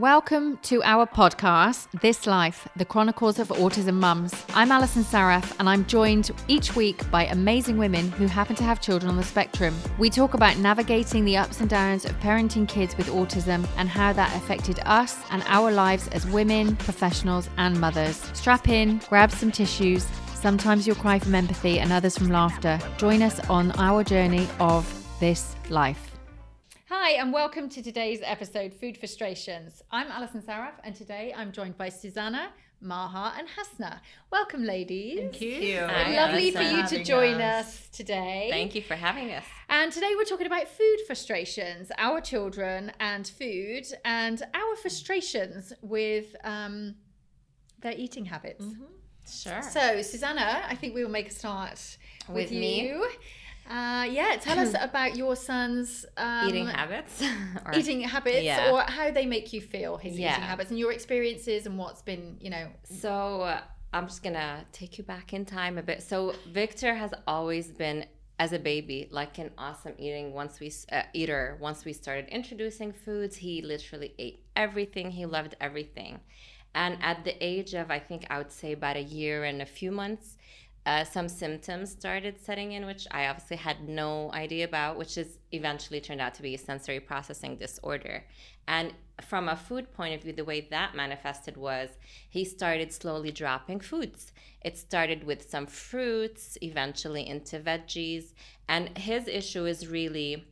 Welcome to our podcast, This Life, the Chronicles of Autism Mums. I'm Alison Saraf, and I'm joined each week by amazing women who happen to have children on the spectrum. We talk about navigating the ups and downs of parenting kids with autism and how that affected us and our lives as women, professionals, and mothers. Strap in, grab some tissues. Sometimes you'll cry from empathy and others from laughter. Join us on our journey of this life. Hi, and welcome to today's episode, Food Frustrations. I'm Alison Saraf, and today I'm joined by Suzana, Maha, and Hasna. Welcome, ladies. Thank you. Hi, Lovely for you to join us. us today. Thank you for having us. And today we're talking about food frustrations, our children and food, and our frustrations with um, their eating habits. Mm-hmm. Sure. So, Suzana, I think we will make a start with, with you. Me. Uh, yeah, tell us about your son's um, eating habits, or, eating habits, yeah. or how they make you feel his yeah. eating habits, and your experiences, and what's been, you know. So uh, I'm just gonna take you back in time a bit. So Victor has always been, as a baby, like an awesome eating. Once we uh, eater, once we started introducing foods, he literally ate everything. He loved everything, and at the age of, I think I would say about a year and a few months uh, some symptoms started setting in, which I obviously had no idea about, which is eventually turned out to be a sensory processing disorder. And from a food point of view, the way that manifested was he started slowly dropping foods. It started with some fruits, eventually into veggies. And his issue is really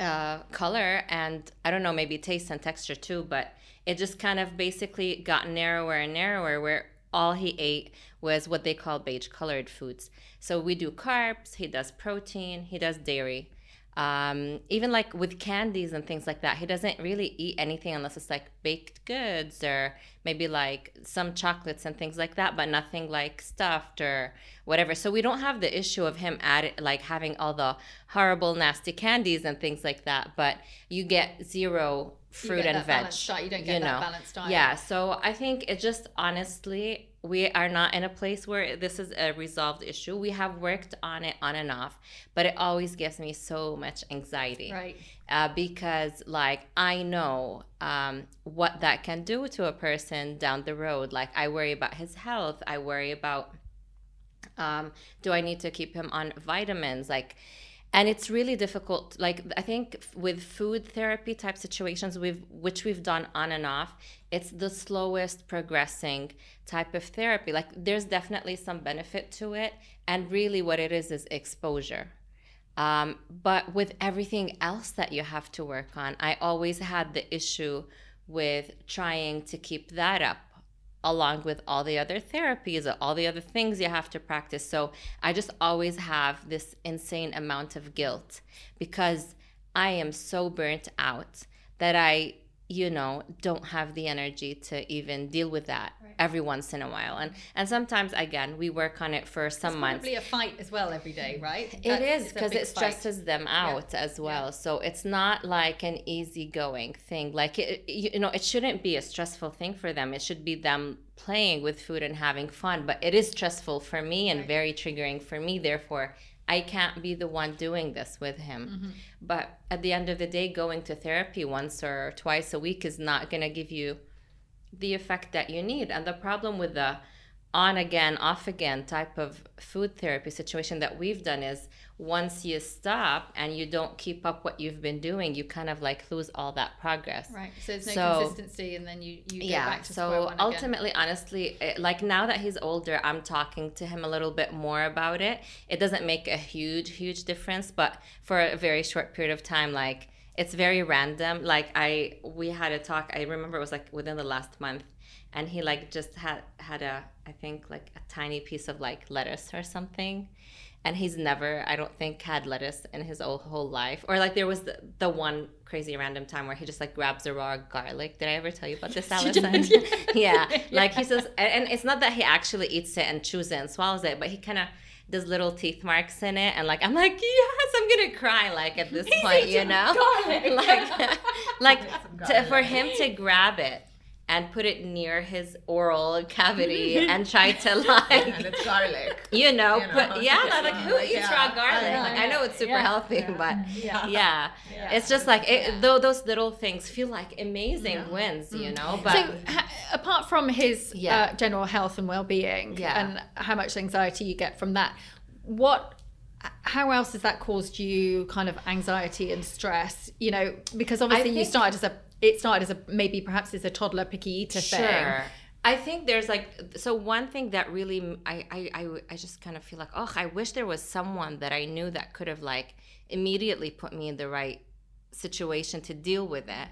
uh, color and I don't know, maybe taste and texture too, but it just kind of basically got narrower and narrower where all he ate was what they call beige colored foods. So we do carbs, he does protein, he does dairy. Um, even like with candies and things like that, he doesn't really eat anything unless it's like baked goods or maybe like some chocolates and things like that, but nothing like stuffed or whatever. So we don't have the issue of him at like having all the horrible, nasty candies and things like that. But you get zero fruit and veg. You don't get you know? that balanced diet. Yeah. So I think it just honestly we are not in a place where this is a resolved issue. We have worked on it on and off, but it always gives me so much anxiety. Right. Uh, because, like, I know um, what that can do to a person down the road. Like, I worry about his health. I worry about um, do I need to keep him on vitamins? Like, and it's really difficult like i think with food therapy type situations we've which we've done on and off it's the slowest progressing type of therapy. Like there's definitely some benefit to it and really what it is is exposure. Um, but with everything else that you have to work on i always had the issue with trying to keep that up along with all the other therapies, all the other things you have to practice. So I just always have this insane amount of guilt because I am so burnt out that I you know don't have the energy to even deal with that right. every once in a while and and sometimes again we work on it for some it's months probably a fight as well every day mm-hmm. right It That's, is because it stresses fight. them out yeah. as well yeah. so it's not like an easygoing thing like it, you know it shouldn't be a stressful thing for them it should be them playing with food and having fun but it is stressful for me and right. very triggering for me therefore I can't be the one doing this with him. Mm-hmm. But at the end of the day, going to therapy once or twice a week is not going to give you the effect that you need. And the problem with the on again, off again type of food therapy situation that we've done is once you stop and you don't keep up what you've been doing, you kind of like lose all that progress. Right. So there's no so, consistency, and then you you yeah, back to so ultimately, again. honestly, it, like now that he's older, I'm talking to him a little bit more about it. It doesn't make a huge huge difference, but for a very short period of time, like it's very random. Like I we had a talk. I remember it was like within the last month and he like just had had a I think like a tiny piece of like lettuce or something. And he's never, I don't think, had lettuce in his whole, whole life. Or like there was the, the one crazy random time where he just like grabs a raw garlic. Did I ever tell you about this, Alison? yeah. Like he says, and it's not that he actually eats it and chews it and swallows it, but he kind of does little teeth marks in it. And like, I'm like, yes, I'm going to cry like at this he's point, you know? Garlic. like, like to, for him to grab it and put it near his oral cavity and try to like and it's garlic. you know, You know, put yeah, yeah, like who like, eats yeah, raw garlic? I know, like I know it's super yeah, healthy, but Yeah. it's just like it, though those little things feel like amazing wins, you know. But so, ha- apart from his uh, general health and well-being, and how much anxiety you get from that, what? How else has that caused you kind of anxiety and stress? You know, because obviously you started as a it started as a maybe perhaps as a toddler picky eater thing. Sure. I think there's like so one thing that really I I I, I just kind of feel like oh I wish there was someone that I knew that could have like immediately put me in the right situation to deal with it.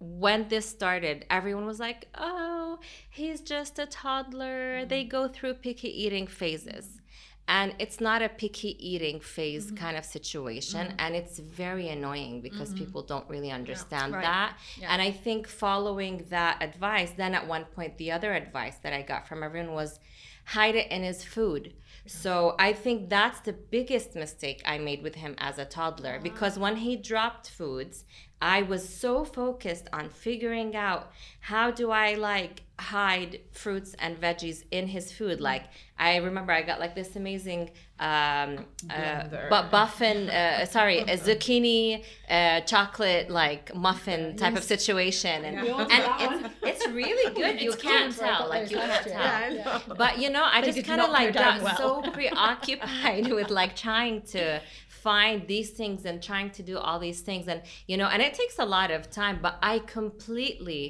When this started, everyone was like, "Oh, he's just a toddler. They mm. go through picky eating phases." And it's not a picky eating phase mm-hmm. kind of situation. Mm-hmm. And it's very annoying because mm-hmm. people don't really understand Right. that. Yeah. And I think following that advice, then at one point, the other advice that I got from everyone was hide it in his food. So I think that's the biggest mistake I made with him as a toddler ah. because when he dropped foods, I was so focused on figuring out how do I like hide fruits and veggies in his food. Like I remember I got like this amazing um uh, bu- buffin uh, sorry a zucchini uh, chocolate like muffin type of situation. And, Yeah. and it's, it's really good. You can't cool, so I tell. Like you can't tell. Yeah, but you know i They just kind of like got well. so preoccupied with like trying to find these things and trying to do all these things and you know and it takes a lot of time but i completely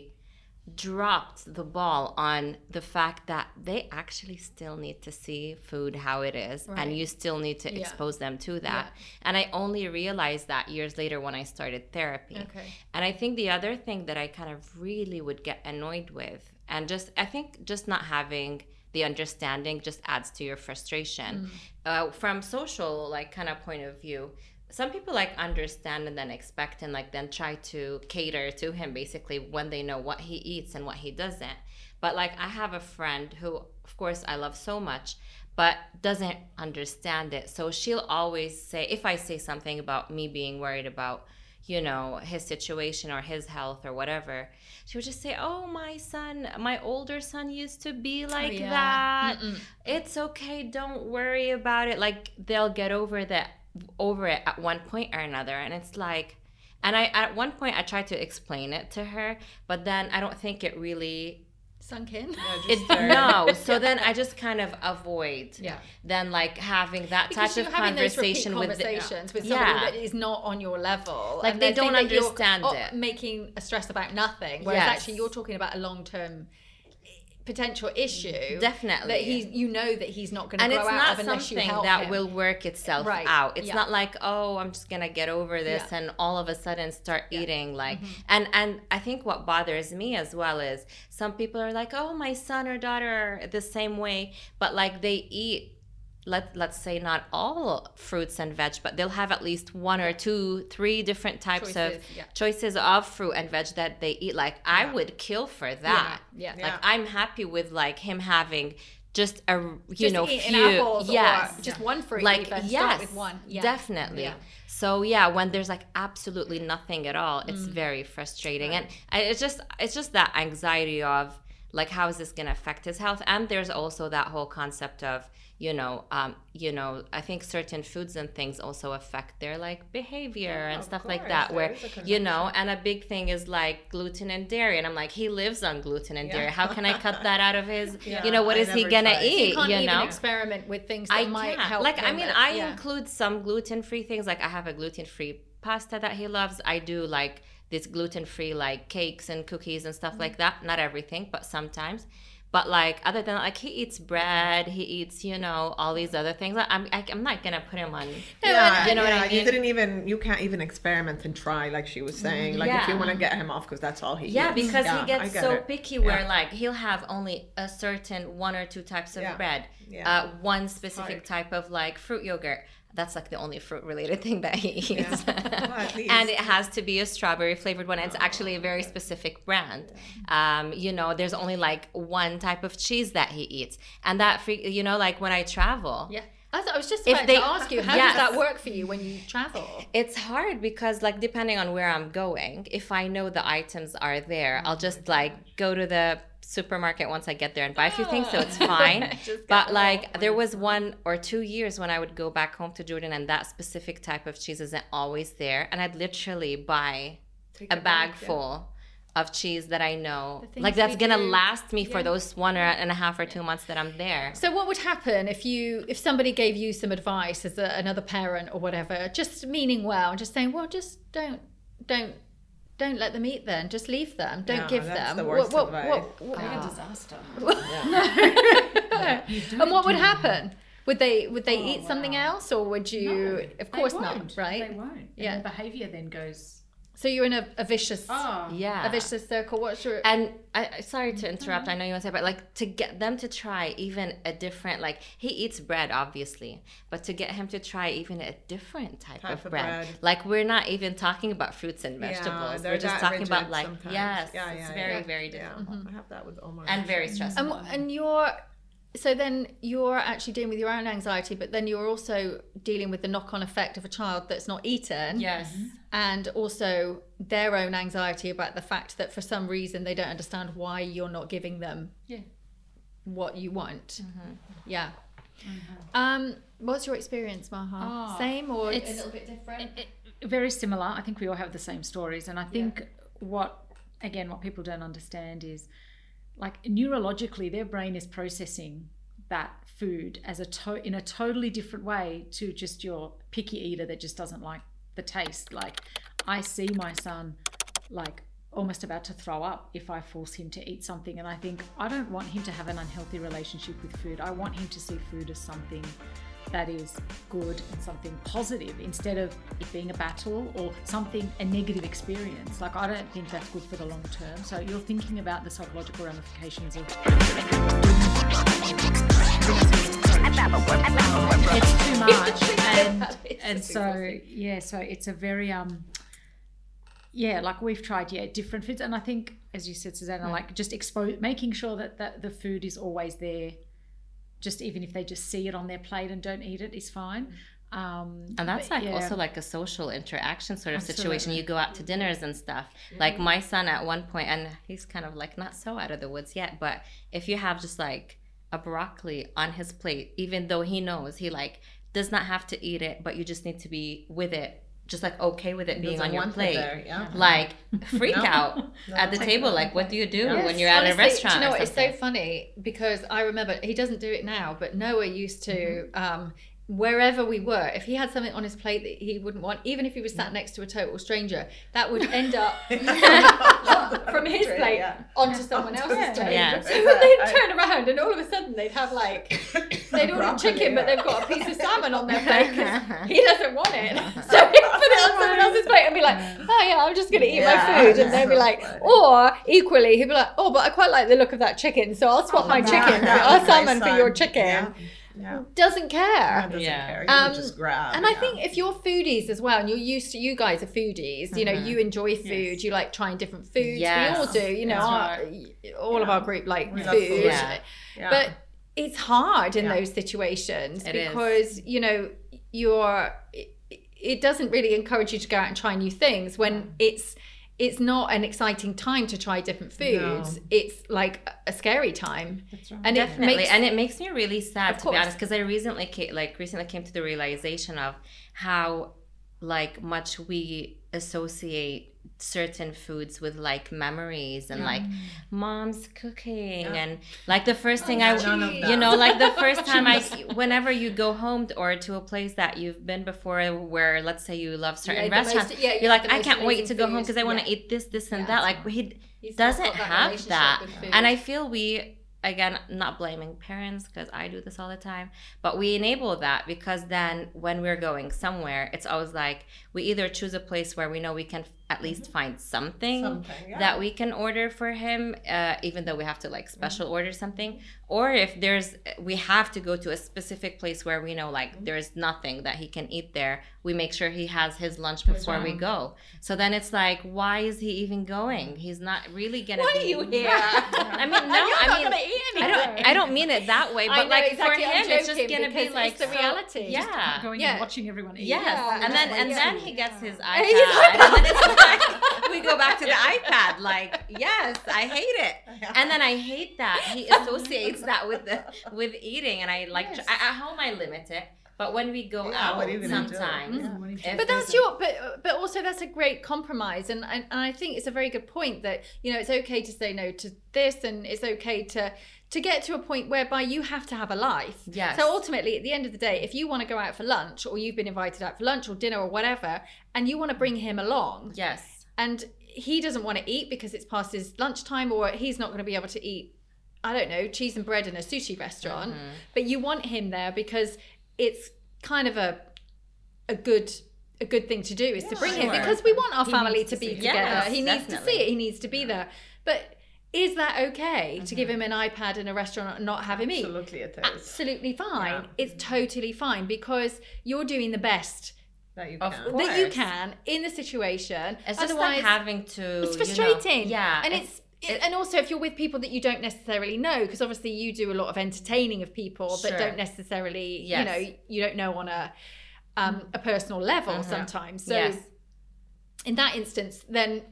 dropped the ball on the fact that they actually still need to see food how it is Right. and you still need to Yeah. expose them to that Yeah. and i only realized that years later when i started therapy Okay. and I think the other thing that I kind of really would get annoyed with, and just I think just not having the understanding just adds to your frustration. Uh, from social like kind of point of view, some people like understand and then expect and like then try to cater to him basically when they know what he eats and what he doesn't. But like I have a friend who, of course, I love so much, but doesn't understand it. So she'll always say, if I say something about me being worried about you know, his situation or his health or whatever, she would just say, Oh, my son, my older son used to be oh, like yeah. that. Mm-mm. It's okay. Don't worry about it. Like they'll get over that, over it at one point or another. And it's like, and I, at one point, I tried to explain it to her, but then I don't think it really Sunk in. Yeah, just it no so then i just kind of avoid Yeah. then like having that Because type of having those conversation with the, conversations with Yeah. that is not on your level, Like, and they don't that you're, understand it. making a stress about nothing. Whereas Yes. actually, you're talking about a long term potential issue. Definitely. that he's you know that he's not going to grow out of unless you something help that him. will work itself Right. out it's Yeah. not like oh i'm just gonna get over this Yeah. and all of a sudden start Yeah. Mm-hmm. eating like and and i think what bothers me as well is some people are like oh my son or daughter are the same way but like they eat let, let's say not all fruits and veg but they'll have at least one or two three different types of Choices, yeah. choices of fruit and veg that they eat like i would kill for that yeah. Yeah. like i'm happy with like him having just a you Just know few apples yes or just one fruit. like even. yes Start with one. Yeah. definitely Yeah. so yeah when there's like absolutely nothing at all it's Mm. very frustrating and it's just it's just that anxiety of like how is this going to affect his health and there's also that whole concept of you know um you know i think certain foods and things also affect their like behavior Yeah, and of stuff like that there where is a you know and a big thing is like gluten and dairy and i'm like he lives on gluten and Yeah. dairy how can i cut that out of his Yeah, you know what I is he gonna tried. So you eat can't you even know experiment with things that I might can't. help. Like I mean, but- I yeah. include some gluten-free things. Like I have a gluten-free pasta that he loves. I do like this gluten-free like cakes and cookies and stuff Mm-hmm. like that. Not everything, but sometimes. But like other than like he eats bread, he eats you know all these other things. I- I'm I, I'm not gonna put him on. Yeah, you know what I mean? You didn't even you can't even experiment and try like she was saying. Like if you want to get him off because that's all he Yeah, eats. because Yeah, he gets get so it. picky where Yeah. like he'll have only a certain one or two types of Yeah. bread, Yeah. uh, one specific hard. type of like fruit yogurt. That's like the only fruit related thing that he eats. Well, at and it has to be a strawberry flavored one. It's actually a very specific brand. Um, you know, there's only like one type of cheese that he eats. And that, free, you know, like when I travel, Yeah. I, thought, I was just about they- to ask you, how Yes. does that work for you when you travel? It's hard because like depending on where I'm going, if I know the items are there, oh I'll just like go to the supermarket once I get there and buy a few things, so it's ah. fine. But like there was one or two years when I would go back home to Jordan and that specific type of cheese isn't always there, and I'd literally buy Take a bag back, yeah. Full of cheese that I know like that's gonna do. last me for those one or and a half or two months that I'm there. So what would happen if you if somebody gave you some advice as a, another parent or whatever, just meaning well and just saying, well, just don't don't don't let them eat then, just leave them, don't No, give that's them. the worst what, advice. what, what, Big Ah. a disaster. and what would happen? Would they would they Oh, eat something else or would you? No, of course not, won't. right? They won't. Yeah. And the behavior then goes. So you're in a, a vicious Oh, yeah. a vicious circle. What's your And I I- sorry to interrupt. I know you want to say, but like to get them to try even a different like he eats bread obviously, but to get him to try even a different type, Type of, of bread. bread. like we're not even talking about fruits and Yeah, vegetables. they're we're just talking about like sometimes. yes, Yeah, it's yeah, very yeah. very Yeah, difficult I have that with Omar. and very stressful. and, and you're so then you're actually dealing with your own anxiety, but then you're also dealing with the knock-on effect of a child that's not eaten. yes, and also their own anxiety about the fact that for some reason they don't understand why you're not giving them Yeah. what you want. Mm-hmm. Yeah. Um, what's your experience, Maha? Oh, Same or it's, a little bit different? It- it- very similar. I think we all have the same stories, and I think what again what people don't understand is like neurologically their brain is processing that food as a to- in a totally different way to just your picky eater that just doesn't like the taste. Like I see my son like almost about to throw up if I force him to eat something and I think I don't want him to have an unhealthy relationship with food. I want him to see food as something that is good and something positive instead of it being a battle or something a negative experience. Like i don't think that's good for the long term. So you're thinking about the psychological ramifications of it's too much. And and so yeah so it's a very um yeah like we've tried yeah different foods. And i think as you said Suzana like just expose making sure that, that the food is always there just even if they just see it on their plate and don't eat it is fine um And that's like yeah. also like a social interaction sort of situation. You go out to dinners and stuff. Like my son at one point, and he's kind of like not so out of the woods yet, but if you have just like a broccoli on his plate, even though he knows he like does not have to eat it, but you just need to be with it, just like okay with it being on your plate. there, yeah. Like freak No. out No. at the table. Like what do you do Yes. when you're at a restaurant? Do you know what? It's so funny because I remember he doesn't do it now, but Noah used to. Mm-hmm. Um, Wherever we were, if he had something on his plate that he wouldn't want, even if he was sat next to a total stranger, that would end up from his Tray, plate yeah. onto someone else's Yeah. tray. Yeah. So they'd turn around and all of a sudden they'd have like they'd order Broccoli, chicken, but they've got a piece of salmon on their plate because he doesn't want it. So he'd put it on someone else's plate and be like, "Oh yeah, I'm just gonna eat Yeah. my food," and they'd be like, or equally he'd be like, "Oh, but I quite like the look of that chicken, so I'll swap my Yeah, chicken for yeah, our my salmon for son. your chicken." Yeah. Yeah. Doesn't care. Yeah, doesn't Yeah. care. He Um, just grab. And I yeah. think if you're foodies as well, and you're used to, you guys are foodies, you know, Mm-hmm. you enjoy food, Yes. you like trying different foods. Yes. We all do, you know, That's our, all of our group like We food. food. Yeah. Yeah. But it's hard in Yeah. those situations It is. because, you know, you're, it, it doesn't really encourage you to go out and try new things when it's, it's not an exciting time to try different foods. No. It's like a scary time. That's right. And it makes and it makes me really sad Of to be honest, because I recently came, like recently came to the realization of how like much we associate certain foods with like memories and like mom's cooking Yeah. and like the first thing Oh, I None of geez. that. you know like the first time I whenever you go home or to a place that you've been before where let's say you love certain Yeah, most- restaurants yeah, you you're like I can't wait to go home because I want to eat this this and that like he He's doesn't have that and i feel we again not blaming parents because i do this all the time but we enable that because then when we're going somewhere it's always like we either choose a place where we know we can at least mm-hmm. find something, Something, yeah. that we can order for him, uh, even though we have to like special mm-hmm. order something. Or if there's, we have to go to a specific place where we know like mm-hmm. there's nothing that he can eat there. We make sure he has his lunch before we go. So then it's like, why is he even going? He's not really gonna Why be. are you here? I mean, no, You're I not mean, gonna eat I don't. I don't mean it that way, but know like exactly, for I'm him, it's just gonna be like it's the so- reality. Yeah. Going Yeah. and watching everyone eat. Yes, Yeah, and then and like- then he gets his His iPad, and then it's like we go back to the iPad. Like, yes, I hate it, and then I hate that he associates that with the with eating, and I like Yes. I, at home I limit it, but when we go Yeah, out what are you gonna do? sometimes, when he- but that's your but but also that's a great compromise and, and and i think it's a very good point that you know it's okay to say no to this and it's okay to to get to a point whereby you have to have a life Yes. so ultimately at the end of the day if you want to go out for lunch or you've been invited out for lunch or dinner or whatever and you want to bring him along yes, and he doesn't want to eat because it's past his lunchtime or he's not going to be able to eat i don't know cheese and bread in a sushi restaurant Mm-hmm. but you want him there because it's kind of a a good a good thing to do is to bring him because we want our He family to to be together. Yes, he needs to see it. He needs to be there. But is that okay to give mm-hmm. him an ipad in a restaurant and not have him eat? Absolutely, it is. absolutely fine. Yeah. it's mm-hmm. totally fine because you're doing the best That you can. course. that you can in the situation. It's just Otherwise- like having to. it's you know- frustrating. yeah, and it's, it, and also if you're with people that you don't necessarily know because obviously you do a lot of entertaining of people that don't necessarily Yes. you know you don't know on a um, a personal level Mhm. sometimes so yes. in that instance then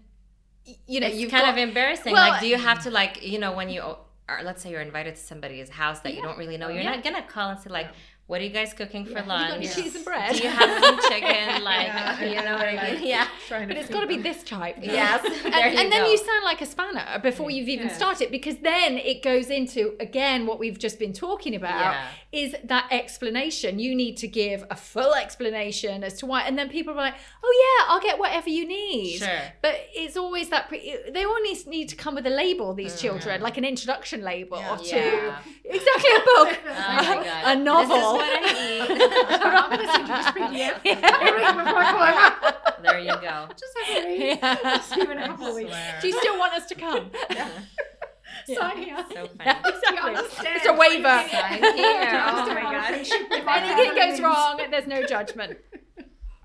you know you've kind got, of embarrassing. Well, like, do you have to like you know when you are let's say you're invited to somebody's house that you don't really know, you're Yeah. not gonna call and say like, "What are you guys cooking for you got lunch? any cheese and bread Do you have some chicken? Like, Yeah, you know what I mean? Yeah. But it's got to be this type Yes. and, there you and then go. you sound like a spanner before you've even Yeah. started because then it goes into again what we've just been talking about Yeah. is that explanation you need to give a full explanation as to why and then people are like oh yeah i'll get whatever you need Sure. but it's always that pre- they always need to come with a label these mm-hmm. children like an introduction label Yeah. to Yeah. exactly a book Oh a novel This is what I eat. I'm going to send you this PDF. Before I come over. there you go. Just have a read. Yeah. See you a couple of weeks. Do you still want us to come Sign here. So funny. yeah, exactly understand. it's a waiver Sign here. Oh my our god. if anything goes wrong there's no judgment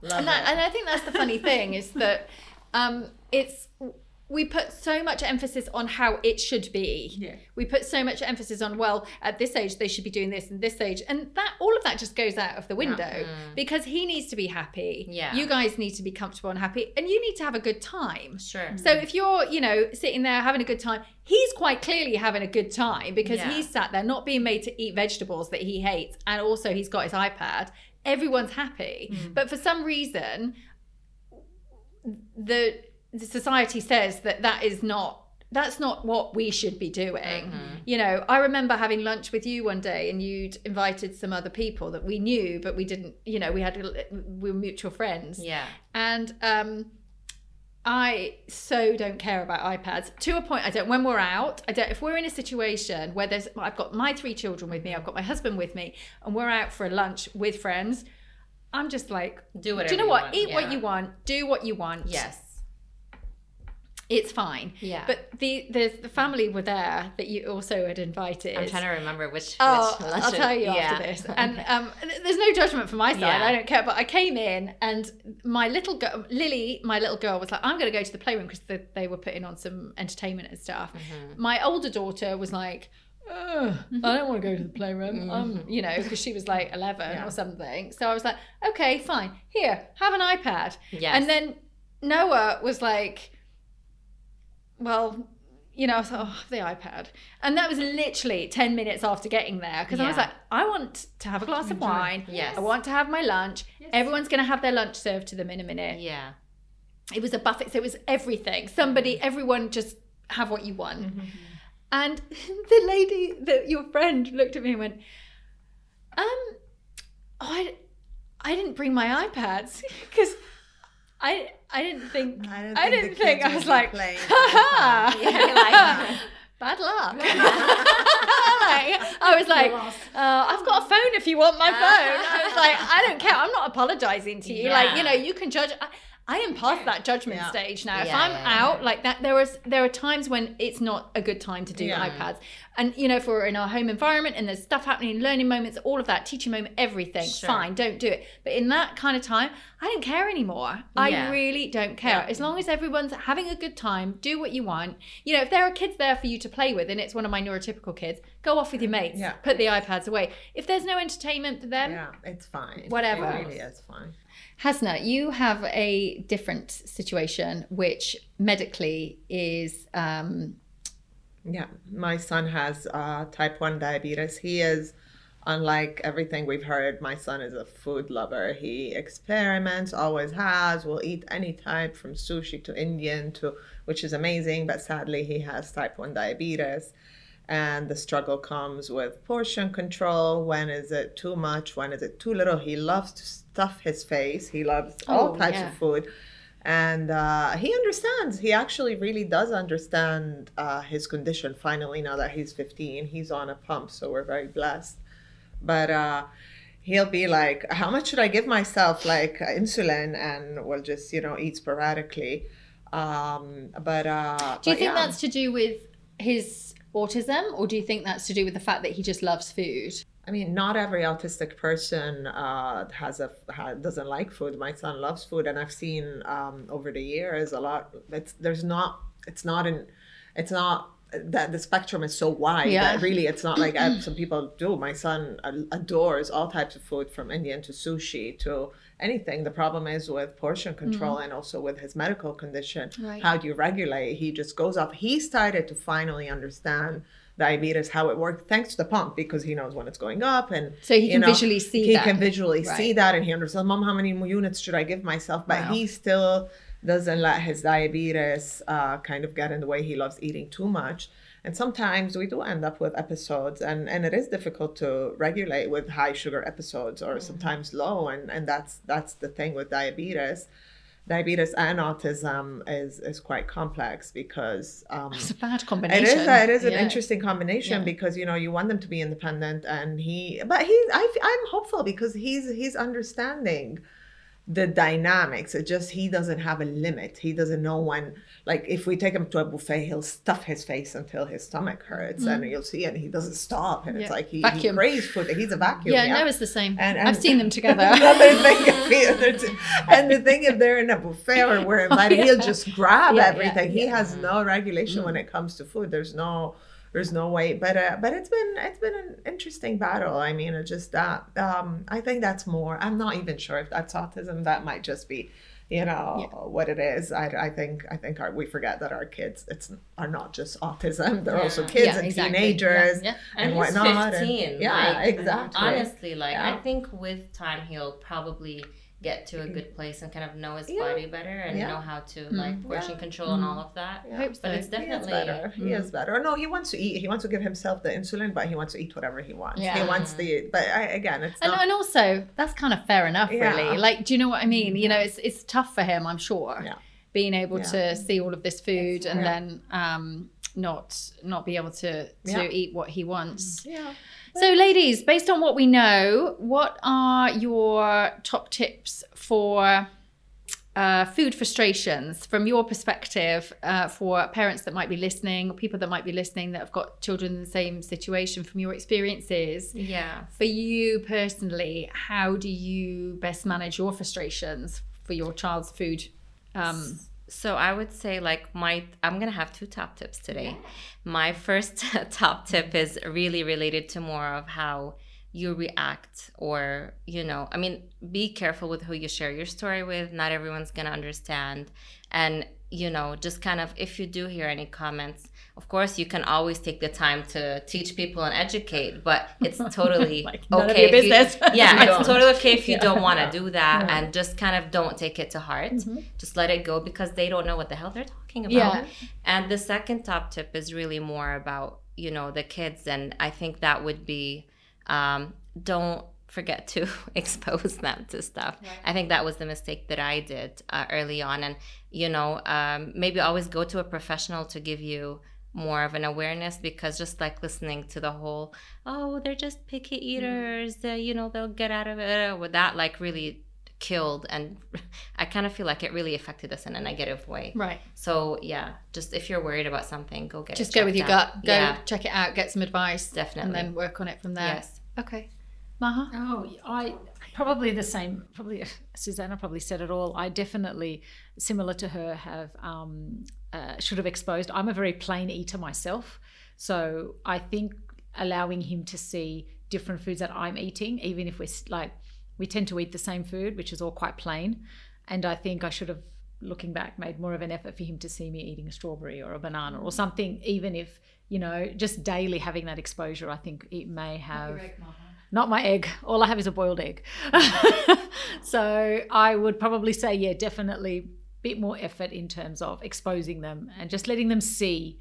Love and, that, it. and I think that's the funny thing is that um, it's we put so much emphasis on how it should be. Yeah. We put so much emphasis on well, at this age they should be doing this and this age, and that all of that just goes out of the window mm. because he needs to be happy. Yeah. You guys need to be comfortable and happy, and you need to have a good time. Sure. So if you're, you know, sitting there having a good time, he's quite clearly having a good time because Yeah. he's sat there not being made to eat vegetables that he hates, and also he's got his iPad. Everyone's happy, mm. but for some reason, the the society says that that is not that's not what we should be doing. You know, I remember having lunch with you one day and you'd invited some other people that we knew, but we didn't, you know, we had, we were mutual friends. Yeah. And um, I so don't care about iPads to a point. I don't. When we're out, I don't. If we're in a situation where there's, I've got my three children with me, I've got my husband with me, and we're out for a lunch with friends. I'm just like, Do whatever do you know you what? want, Eat yeah. what you want. Do what you want. Yes. It's fine. Yeah. But the the, the family were there that you also had invited. I'm trying to remember which. Oh, which I'll tell you yeah. after this. And um, there's no judgment from my side. Yeah. I don't care. But I came in, and my little girl, Lily, my little girl, was like, "I'm going to go to the playroom because the, they were putting on some entertainment and stuff." Mm-hmm. My older daughter was like. "Ugh, I don't want to go to the playroom, um, you know, because she was like 11 or something. So I was like, okay, fine. Here, have an iPad. Yes. And then Noah was like, well, you know, I was like, oh, the iPad. And that was literally 10 minutes after getting there because I was like, I want to have a glass of wine. Yes. I want to have my lunch. Everyone's going to have their lunch served to them in a minute. Yeah. It was a buffet. So it was everything. Somebody, Mm-hmm. everyone just have what you want. And the lady, that your friend looked at me and went, um, oh, I, I didn't bring my iPads because I, I didn't think, I don't I think the didn't think, I was like, playing ha Yeah, like- bad luck. Like, I was like, uh, I've got a phone if you want my phone. I was like, I don't care. I'm not apologizing to you. Like, you know, you can judge. I, I am past that judgment Yeah. stage now. if I'm yeah, yeah. out like that, there was there are times when it's not a good time to do Yeah. iPads. And you know, if we're in our home environment and there's stuff happening, learning moments, all of that, teaching moment, everything, Sure. fine, don't do it. But in that kind of time, I don't care anymore. I Yeah. really don't care. As long as everyone's having a good time, do what you want. You know, if there are kids there for you to play with, and it's one of my neurotypical kids, go off with your mates. Yeah. Put the iPads away. If there's no entertainment for them, Yeah, it's fine. Whatever. It really is fine. Hasna, you have a different situation, which medically is um, Yeah, my son has uh, type 1 diabetes. He is, unlike everything we've heard, my son is a food lover. He experiments, always has, will eat any type from sushi to Indian to, which is amazing, but sadly he has type 1 diabetes. And the struggle comes with portion control. When is it too much? When is it too little? He loves to stuff his face. He loves all Oh, types yeah. of food and uh, he understands he actually really does understand uh, his condition finally now that he's 15 he's on a pump so we're very blessed but uh, he'll be like how much should i give myself like insulin and we'll just you know eat sporadically um, but uh, Do you but think yeah. that's to do with his autism, or do you think that's to do with the fact that he just loves food? I mean, not every autistic person uh, has a ha, doesn't like food. My son loves food, and I've seen um, over the years a lot. It's there's not. It's not in. It's not that the spectrum is so wide Yeah. that really it's not like uh, some people do. My son adores all types of food from Indian to sushi to anything. The problem is with portion control and also with his medical condition. Mm-hmm. Right. How do you regulate? He just goes off. He started to finally understand diabetes how it works thanks to the pump because he knows when it's going up and So he can know, visually see he that. can visually Right. see that and he understands mom how many units should i give myself but Wow. he still doesn't let his diabetes uh, kind of get in the way he loves eating too much and sometimes we do end up with episodes and and it is difficult to regulate with high sugar episodes Mm-hmm. or sometimes low and and that's that's the thing with diabetes diabetes and autism is is quite complex because um, It's a bad it combination. is. It is an Yeah. interesting combination Yeah. because you know you want them to be independent, and he. But he's. I, I'm hopeful because he's he's understanding the dynamics. It just he doesn't have a limit. He doesn't know when. Like if we take him to a buffet, he'll stuff his face until his stomach hurts, and you'll see, and he doesn't stop, and it's Mm. Like he, he craves food. He's a vacuum. Yeah, no, it's the same. And- I've seen them together. Another thing, if he- and the thing, if they're in a buffet or we're invited, yeah. he'll just grab Yeah, yeah, everything. he yeah. has no regulation when it comes to food. There's no, there's no way. But uh, but it's been it's been an interesting battle. I mean, it's just that um, I think that's more. I'm not even sure if that's autism. That might just be. You know what it is. I, I think I think our, we forget that our kids it's are not just autism. They're also kids Yeah, and exactly. teenagers Yeah, yeah. and, and, whatnot. and- yeah, like, exactly. honestly like Yeah. i think with time he'll probably get to a mm-hmm. good place and kind of know his Yeah. body better and Yeah. know how to mm-hmm. like portion Yeah. control and mm-hmm. all of that Yeah. Hope so. but it's He is definitely better. He is mm. better. No, he wants to eat. He wants to give himself the insulin, but he wants to eat whatever he wants. He wants the. But I, again, it's And, not. and also, that's kind of fair enough, really. Like, do you know what I mean? You know, it's it's tough for him, I'm sure, Yeah. being able to see all of this food and then um, not not be able to to Yeah. eat what he wants. yeah. So, ladies, based on what we know, what are your top tips for uh, food frustrations from your perspective uh, for parents that might be listening, or people that might be listening that have got children in the same situation from your experiences? yeah For you personally, how do you best manage your frustrations for your child's food? Um, So I would say like my I'm gonna have two top tips today. My first top tip is really related to more of how you react or you know i mean be careful with who you share your story with not everyone's gonna understand and you know just kind of if you do hear any comments of course you can always take the time to teach people and educate but it's totally Like, okay if you- yeah it's totally okay if you Yeah. don't want to do that and just kind of don't take it to heart. Mm-hmm. just let it go because they don't know what the hell they're talking about. Yeah. and the second top tip is really more about you know the kids and i think that would be um, don't forget to expose them to stuff. I think that was the mistake that i did uh, early on. And you know um, maybe always go to a professional to give you more of an awareness because just like listening to the whole oh they're just picky eaters uh, you know they'll get out of it with that like really killed and i kind of feel like it really affected us in a negative way Right. so yeah just if you're worried about something go get Just it go with your out. gut. Go yeah check it out, get some advice, definitely and then work on it from there. yes Okay. Maha? Oh, I probably the same. Probably Suzana probably said it all. I definitely, similar to her, have um, uh, should have exposed. I'm a very plain eater myself, so I think allowing him to see different foods that I'm eating, even if we're like we tend to eat the same food, which is all quite plain, and I think I should have. Looking back, made more of an effort for him to see me eating a strawberry or a banana or something, even if, you know, just daily having that exposure, I think it may have not my egg. All I have is a boiled egg. so I would probably say, yeah, definitely a bit more effort in terms of exposing them and just letting them see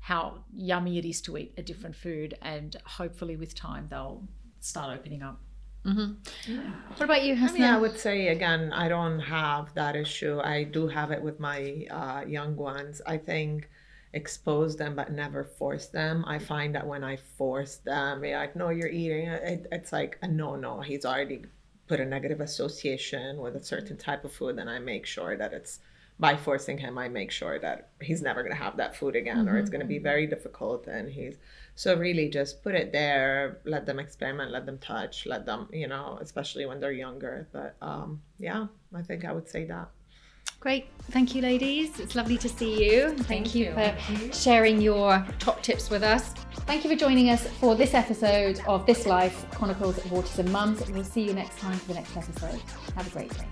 how yummy it is to eat a different food. And hopefully, with time, they'll start opening up. What about you, I mean, I would say again, I don't have that issue. I do have it with my uh, young ones. I think expose them but never force them. I find that when I force them, they're like, no, you're eating. It, it's like a no, no. He's already put a negative association with a certain type of food, and I make sure that it's by forcing him, I make sure that he's never going to have that food again, or it's going to be very difficult. And he's so really just put it there, let them experiment, let them touch, let them, you know, especially when they're younger. But um, yeah, I think I would say that. Great. Thank you, ladies. It's lovely to see you. Thank, Thank you, you. for sharing your top tips with us. Thank you for joining us for this episode of This Life Chronicles of Autism Mums. We'll see you next time for the next episode. Have a great day.